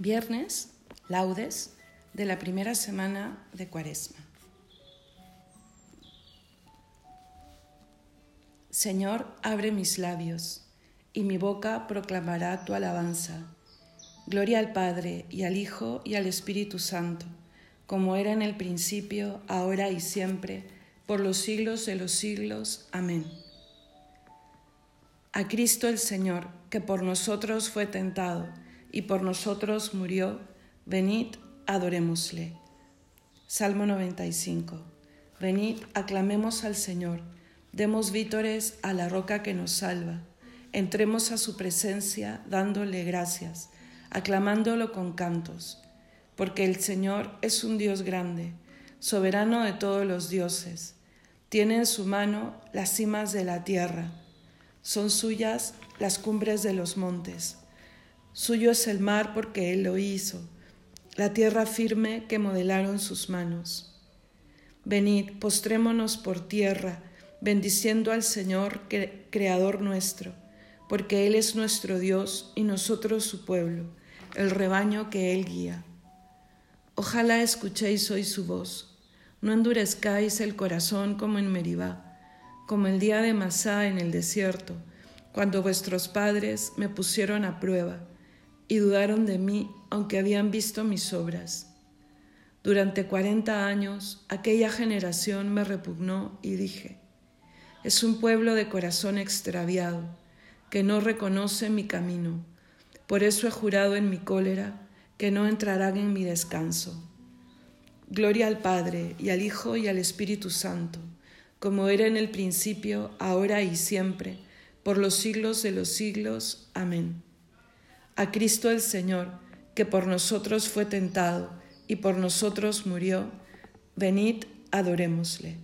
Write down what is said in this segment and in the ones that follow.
Viernes, laudes de la primera semana de Cuaresma. Señor, abre mis labios, y mi boca proclamará tu alabanza. Gloria al Padre, y al Hijo, y al Espíritu Santo, como era en el principio, ahora y siempre, por los siglos de los siglos. Amén. A Cristo el Señor, que por nosotros fue tentado, y por nosotros murió, venid, adorémosle. Salmo 95. Venid, aclamemos al Señor, demos vítores a la roca que nos salva, entremos a su presencia dándole gracias, aclamándolo con cantos, porque el Señor es un Dios grande, soberano de todos los dioses, tiene en su mano las cimas de la tierra, son suyas las cumbres de los montes Suyo es el mar porque Él lo hizo, la tierra firme que modelaron sus manos. Venid, postrémonos por tierra, bendiciendo al Señor, Creador nuestro, porque Él es nuestro Dios y nosotros su pueblo, el rebaño que Él guía. Ojalá escuchéis hoy su voz, no endurezcáis el corazón como en Meribá, como el día de Masá en el desierto, cuando vuestros padres me pusieron a prueba y dudaron de mí aunque habían visto mis obras. Durante cuarenta años aquella generación me repugnó y dije, es un pueblo de corazón extraviado, que no reconoce mi camino, por eso he jurado en mi cólera que no entrarán en mi descanso. Gloria al Padre y al Hijo y al Espíritu Santo, como era en el principio, ahora y siempre, por los siglos de los siglos. Amén a Cristo el Señor, que por nosotros fue tentado y por nosotros murió, venid, adorémosle.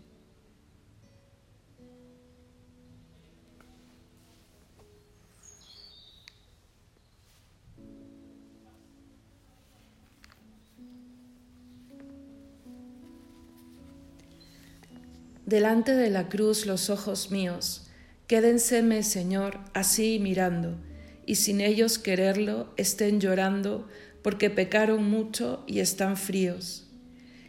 Delante de la cruz los ojos míos, quédenseme, Señor, así mirando y sin ellos quererlo estén llorando porque pecaron mucho y están fríos.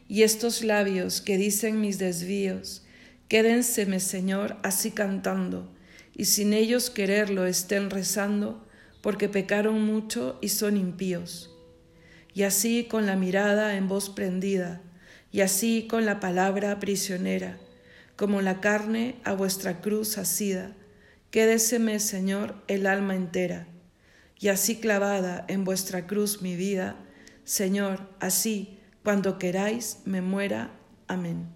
Y estos labios que dicen mis desvíos, quédenseme, Señor, así cantando, y sin ellos quererlo estén rezando porque pecaron mucho y son impíos. Y así con la mirada en voz prendida, y así con la palabra prisionera, como la carne a vuestra cruz asida, Quédeseme, Señor, el alma entera, y así clavada en vuestra cruz mi vida, Señor, así, cuando queráis, me muera. Amén.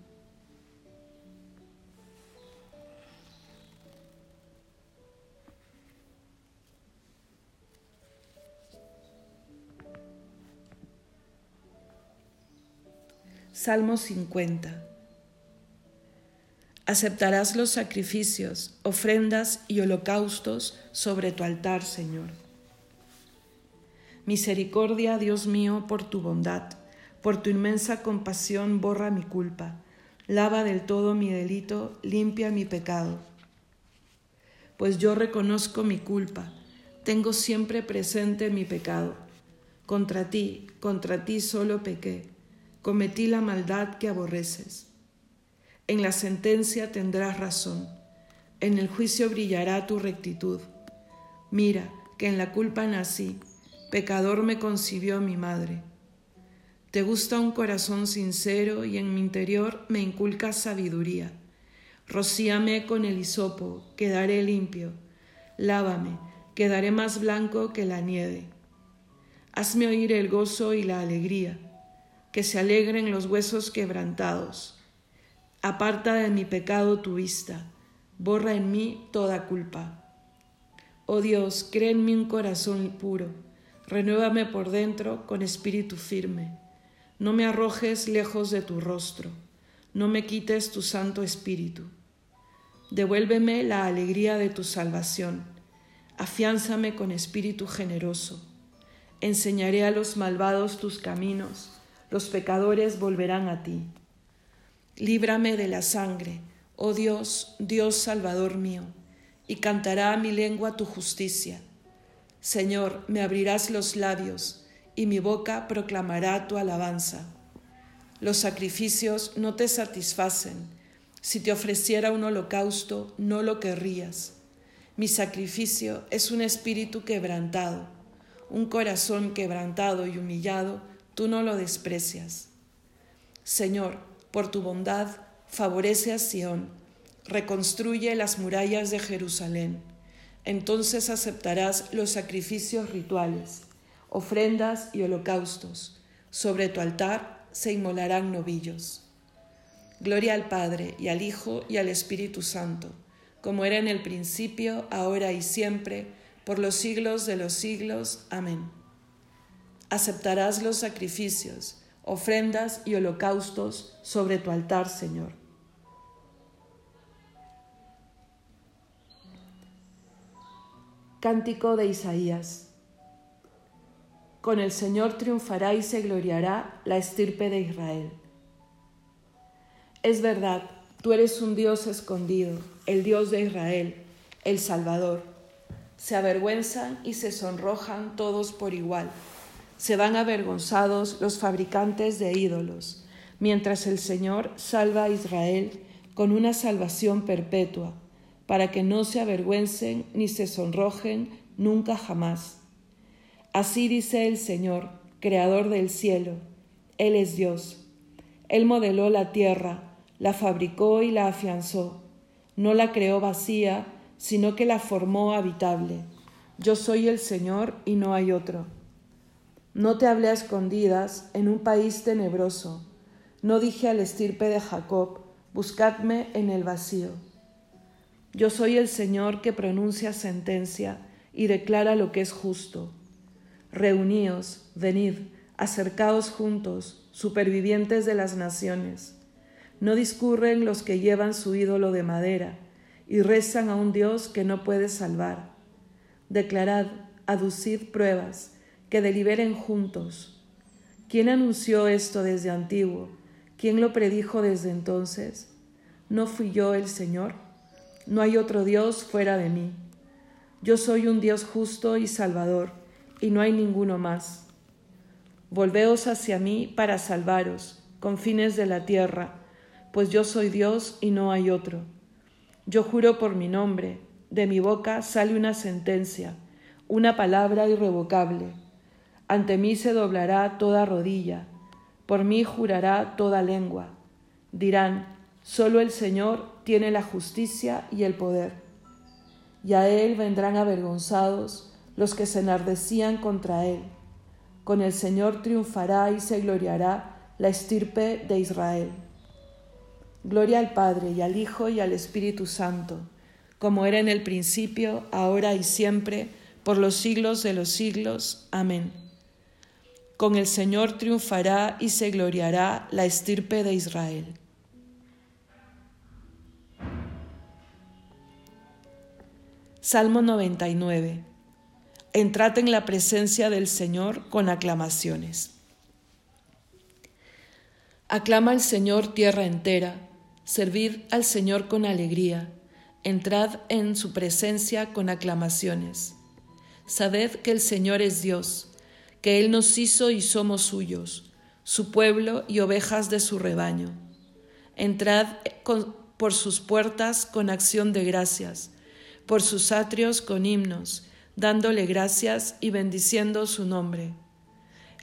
Salmo 50 aceptarás los sacrificios, ofrendas y holocaustos sobre tu altar, Señor. Misericordia, Dios mío, por tu bondad, por tu inmensa compasión, borra mi culpa, lava del todo mi delito, limpia mi pecado. Pues yo reconozco mi culpa, tengo siempre presente mi pecado. Contra ti, contra ti solo pequé, cometí la maldad que aborreces. En la sentencia tendrás razón, en el juicio brillará tu rectitud. Mira, que en la culpa nací, pecador me concibió mi madre. Te gusta un corazón sincero y en mi interior me inculcas sabiduría. Rocíame con el hisopo, quedaré limpio. Lávame, quedaré más blanco que la nieve. Hazme oír el gozo y la alegría, que se alegren los huesos quebrantados Aparta de mi pecado tu vista, borra en mí toda culpa. Oh Dios, crea en mí un corazón puro, renuévame por dentro con espíritu firme. No me arrojes lejos de tu rostro, no me quites tu santo espíritu. Devuélveme la alegría de tu salvación, afiánzame con espíritu generoso. Enseñaré a los malvados tus caminos, los pecadores volverán a ti líbrame de la sangre, oh Dios, Dios Salvador mío, y cantará a mi lengua tu justicia. Señor, me abrirás los labios, y mi boca proclamará tu alabanza. Los sacrificios no te satisfacen. Si te ofreciera un holocausto, no lo querrías. Mi sacrificio es un espíritu quebrantado, un corazón quebrantado y humillado, tú no lo desprecias. Señor, por tu bondad, favorece a Sión, reconstruye las murallas de Jerusalén. Entonces aceptarás los sacrificios rituales, ofrendas y holocaustos. Sobre tu altar se inmolarán novillos. Gloria al Padre y al Hijo y al Espíritu Santo, como era en el principio, ahora y siempre, por los siglos de los siglos. Amén. Aceptarás los sacrificios, ofrendas y holocaustos sobre tu altar, Señor. Cántico de Isaías. Con el Señor triunfará y se gloriará la estirpe de Israel. Es verdad, tú eres un Dios escondido, el Dios de Israel, el Salvador. Se avergüenzan y se sonrojan todos por igual. Se van avergonzados los fabricantes de ídolos, mientras el Señor salva a Israel con una salvación perpetua para que no se avergüencen ni se sonrojen nunca jamás. Así dice el Señor, Creador del cielo. Él es Dios. Él modeló la tierra, la fabricó y la afianzó. No la creó vacía, sino que la formó habitable. Yo soy el Señor y no hay otro. No te hablé a escondidas en un país tenebroso. No dije al estirpe de Jacob, buscadme en el vacío. Yo soy el Señor que pronuncia sentencia y declara lo que es justo. Reuníos, venid, acercaos juntos, supervivientes de las naciones. No discurren los que llevan su ídolo de madera y rezan a un Dios que no puede salvar. Declarad, aducid pruebas, que deliberen juntos. ¿Quién anunció esto desde antiguo? ¿Quién lo predijo desde entonces? ¿No fui yo el Señor? No hay otro Dios fuera de mí. Yo soy un Dios justo y salvador, y no hay ninguno más. Volveos hacia mí para salvaros, confines de la tierra, pues yo soy Dios y no hay otro. Yo juro por mi nombre, de mi boca sale una sentencia, una palabra irrevocable. Ante mí se doblará toda rodilla, por mí jurará toda lengua. Dirán, Solo el Señor tiene la justicia y el poder, y a Él vendrán avergonzados los que se enardecían contra Él. Con el Señor triunfará y se gloriará la estirpe de Israel. Gloria al Padre y al Hijo y al Espíritu Santo, como era en el principio, ahora y siempre, por los siglos de los siglos. Amén. Con el Señor triunfará y se gloriará la estirpe de Israel. Salmo 99. Entrad en la presencia del Señor con aclamaciones. Aclama al Señor tierra entera, servid al Señor con alegría, entrad en su presencia con aclamaciones. Sabed que el Señor es Dios, que Él nos hizo y somos suyos, su pueblo y ovejas de su rebaño. Entrad por sus puertas con acción de gracias por sus atrios con himnos, dándole gracias y bendiciendo su nombre.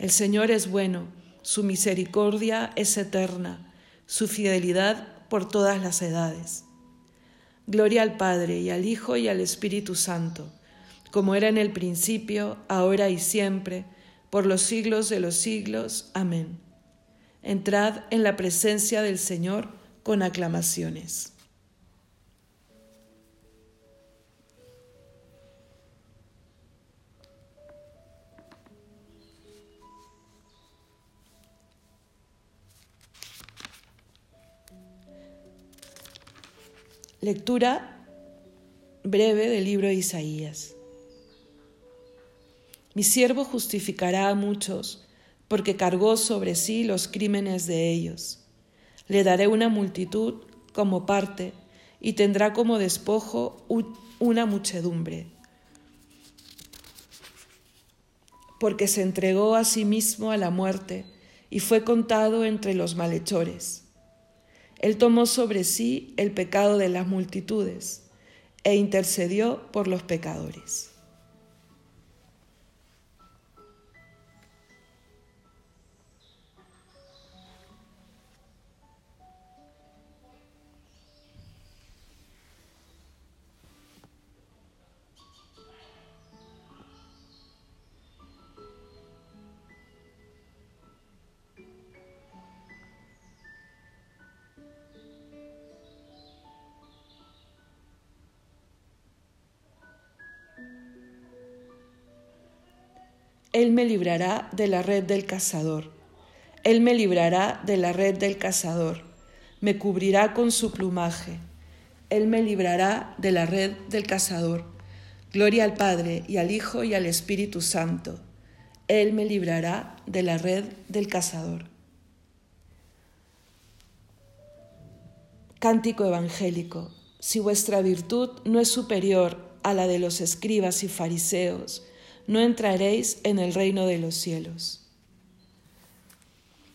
El Señor es bueno, su misericordia es eterna, su fidelidad por todas las edades. Gloria al Padre y al Hijo y al Espíritu Santo, como era en el principio, ahora y siempre, por los siglos de los siglos. Amén. Entrad en la presencia del Señor con aclamaciones. Lectura breve del libro de Isaías. Mi siervo justificará a muchos, porque cargó sobre sí los crímenes de ellos. Le daré una multitud como parte, y tendrá como despojo una muchedumbre. porque se entregó a sí mismo a la muerte y fue contado entre los malhechores. Él tomó sobre sí el pecado de las multitudes e intercedió por los pecadores. Él me librará de la red del cazador. Él me librará de la red del cazador. Me cubrirá con su plumaje. Él me librará de la red del cazador. Gloria al Padre y al Hijo y al Espíritu Santo. Él me librará de la red del cazador. Cántico evangélico. Si vuestra virtud no es superior a la de los escribas y fariseos, no entraréis en el reino de los cielos.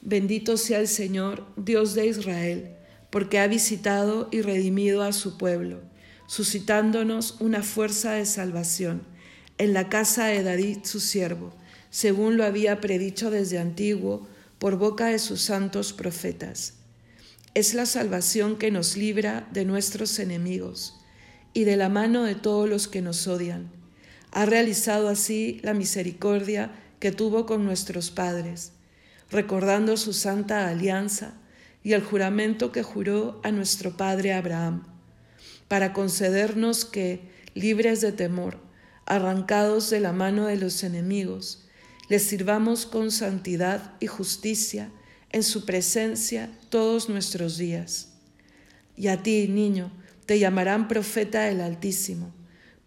Bendito sea el Señor, Dios de Israel, porque ha visitado y redimido a su pueblo, suscitándonos una fuerza de salvación en la casa de David su siervo, según lo había predicho desde antiguo por boca de sus santos profetas. Es la salvación que nos libra de nuestros enemigos y de la mano de todos los que nos odian ha realizado así la misericordia que tuvo con nuestros padres, recordando su santa alianza y el juramento que juró a nuestro padre Abraham, para concedernos que, libres de temor, arrancados de la mano de los enemigos, les sirvamos con santidad y justicia en su presencia todos nuestros días. Y a ti, niño, te llamarán profeta del Altísimo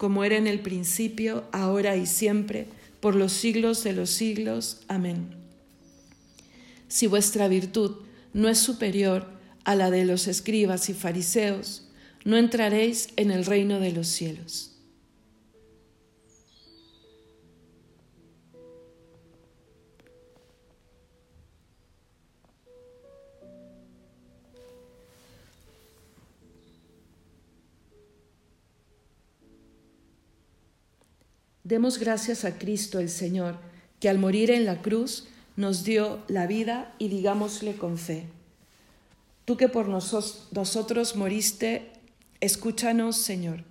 como era en el principio, ahora y siempre, por los siglos de los siglos. Amén. Si vuestra virtud no es superior a la de los escribas y fariseos, no entraréis en el reino de los cielos. Demos gracias a Cristo el Señor, que al morir en la cruz nos dio la vida y digámosle con fe. Tú que por nosotros moriste, escúchanos, Señor.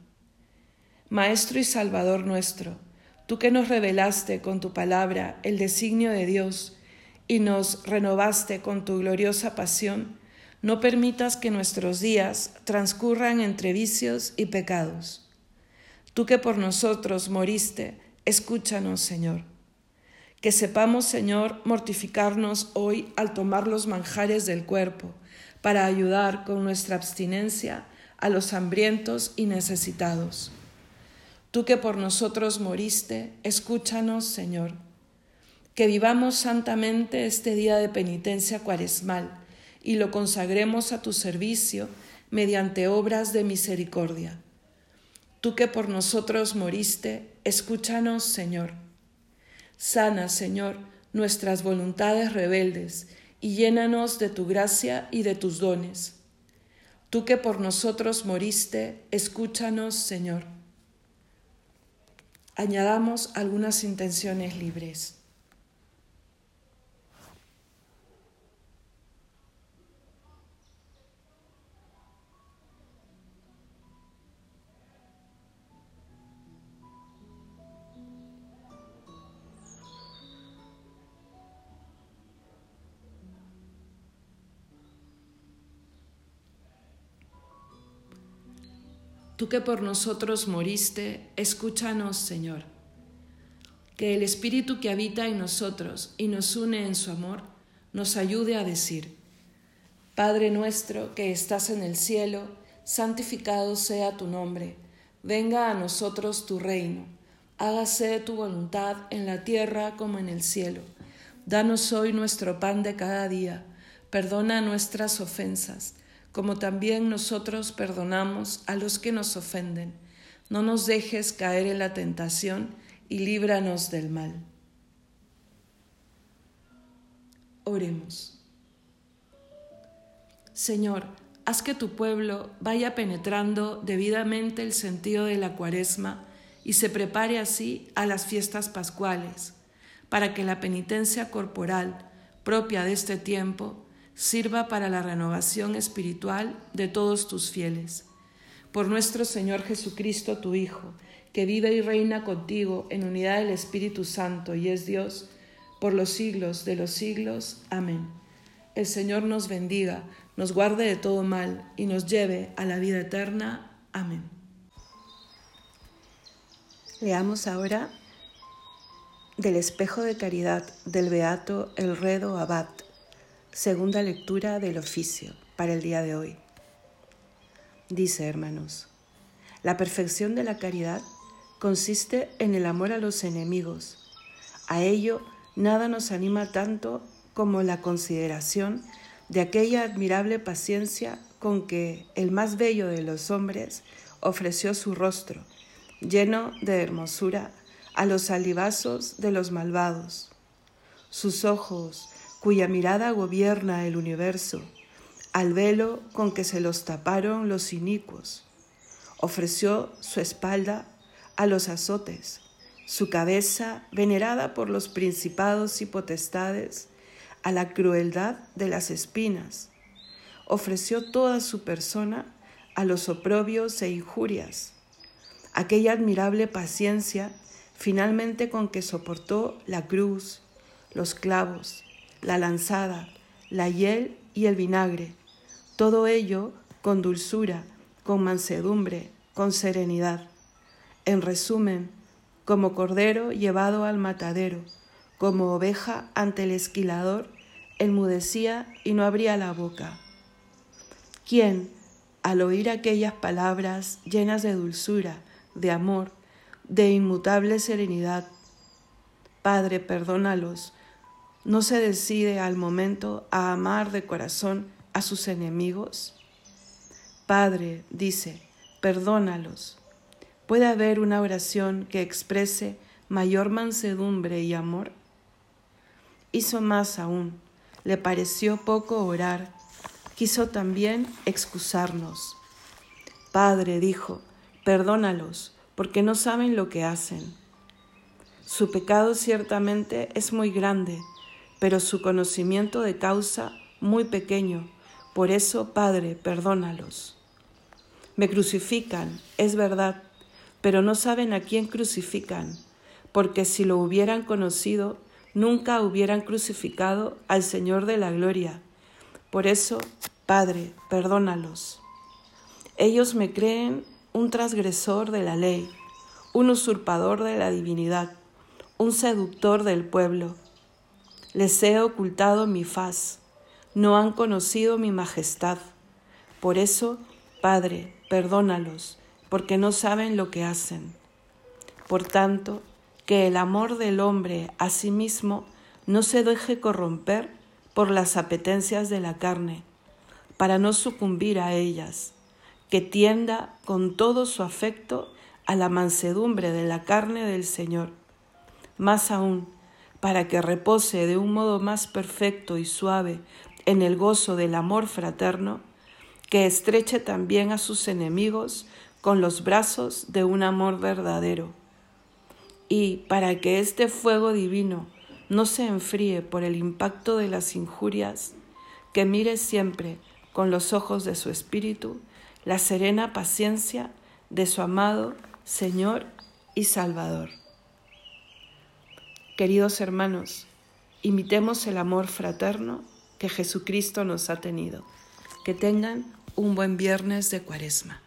Maestro y Salvador nuestro, tú que nos revelaste con tu palabra el designio de Dios y nos renovaste con tu gloriosa pasión, no permitas que nuestros días transcurran entre vicios y pecados Tú que por nosotros moriste, escúchanos, Señor. Que sepamos, Señor, mortificarnos hoy al tomar los manjares del cuerpo, para ayudar con nuestra abstinencia a los hambrientos y necesitados. Tú que por nosotros moriste, escúchanos, Señor. Que vivamos santamente este día de penitencia cuaresmal y lo consagremos a tu servicio mediante obras de misericordia Tú que por nosotros moriste, escúchanos, Señor. Sana, Señor, nuestras voluntades rebeldes y llénanos de tu gracia y de tus dones. Tú que por nosotros moriste, escúchanos, Señor. Añadamos algunas intenciones libres. Que por nosotros moriste, escúchanos, Señor. que el Espíritu que habita en nosotros y nos une en su amor, nos ayude a decir, Padre nuestro que estás en el cielo, santificado sea tu nombre, venga a nosotros tu reino, hágase tu voluntad en la tierra como en el cielo. Danos hoy nuestro pan de cada día, perdona nuestras ofensas, como también nosotros perdonamos a los que nos ofenden. No nos dejes caer en la tentación, y líbranos del mal. Oremos. Señor, haz que tu pueblo vaya penetrando debidamente el sentido de la cuaresma y se prepare así a las fiestas pascuales, para que la penitencia corporal propia de este tiempo sirva para la renovación espiritual de todos tus fieles. Por nuestro Señor Jesucristo, tu Hijo, que vive y reina contigo en unidad del Espíritu Santo y es Dios por los siglos de los siglos. Amén. El Señor nos bendiga, nos guarde de todo mal y nos lleve a la vida eterna. Amén. Leamos ahora del espejo de caridad del Beato Elredo Abad, segunda lectura del oficio para el día de hoy. Dice, hermanos, la perfección de la caridad consiste en el amor a los enemigos. A ello nada nos anima tanto como la consideración de aquella admirable paciencia con que el más bello de los hombres ofreció su rostro, lleno de hermosura, a los salivazos de los malvados. Sus ojos, cuya mirada gobierna el universo, al velo con que se los taparon los inicuos, ofreció su espalda a los azotes, su cabeza venerada por los principados y potestades, a la crueldad de las espinas. Ofreció toda su persona a los oprobios e injurias. Aquella admirable paciencia finalmente con que soportó la cruz, los clavos, la lanzada, la hiel y el vinagre, todo ello con dulzura, con mansedumbre, con serenidad. En resumen, como cordero llevado al matadero, como oveja ante el esquilador, enmudecía y no abría la boca. ¿Quién, al oír aquellas palabras llenas de dulzura, de amor, de inmutable serenidad, Padre, perdónalos, no se decide al momento a amar de corazón a sus enemigos? Padre, dice, perdónalos ¿Puede haber una oración que exprese mayor mansedumbre y amor? Hizo más aún, le pareció poco orar, quiso también excusarnos. Padre, dijo, perdónalos, porque no saben lo que hacen. Su pecado ciertamente es muy grande, pero su conocimiento de causa muy pequeño. Por eso, Padre, perdónalos. Me crucifican, es verdad, pero no saben a quién crucifican, porque si lo hubieran conocido, nunca hubieran crucificado al Señor de la Gloria. Por eso, Padre, perdónalos. Ellos me creen un transgresor de la ley, un usurpador de la divinidad, un seductor del pueblo. Les he ocultado mi faz, no han conocido mi majestad. Por eso, Padre, perdónalos porque no saben lo que hacen. Por tanto, que el amor del hombre a sí mismo no se deje corromper por las apetencias de la carne, para no sucumbir a ellas, que tienda con todo su afecto a la mansedumbre de la carne del Señor, más aún, para que repose de un modo más perfecto y suave en el gozo del amor fraterno, que estreche también a sus enemigos con los brazos de un amor verdadero. Y para que este fuego divino no se enfríe por el impacto de las injurias, que mire siempre con los ojos de su espíritu la serena paciencia de su amado Señor y Salvador. Queridos hermanos, imitemos el amor fraterno que Jesucristo nos ha tenido. Que tengan un buen viernes de cuaresma.